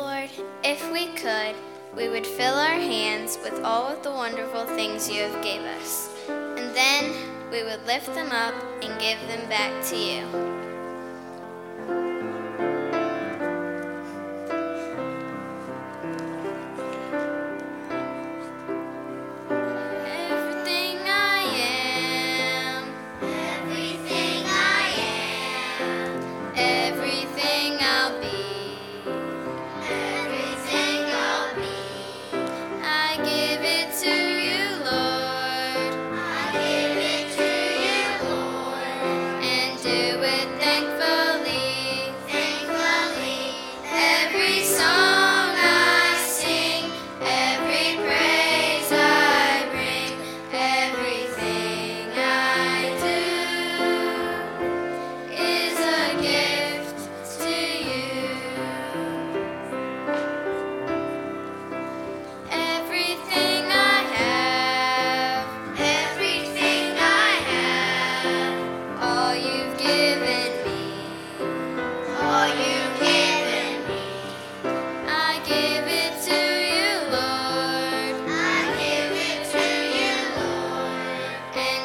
Lord, if we could, we would fill our hands with all of the wonderful things you have gave us, and then we would lift them up and give them back to you. every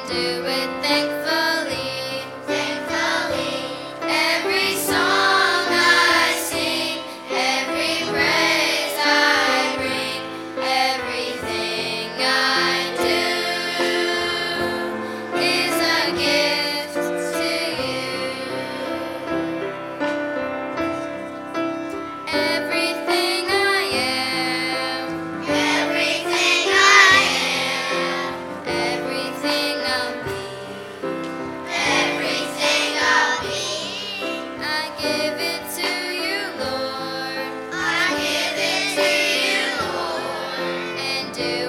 do with things. do.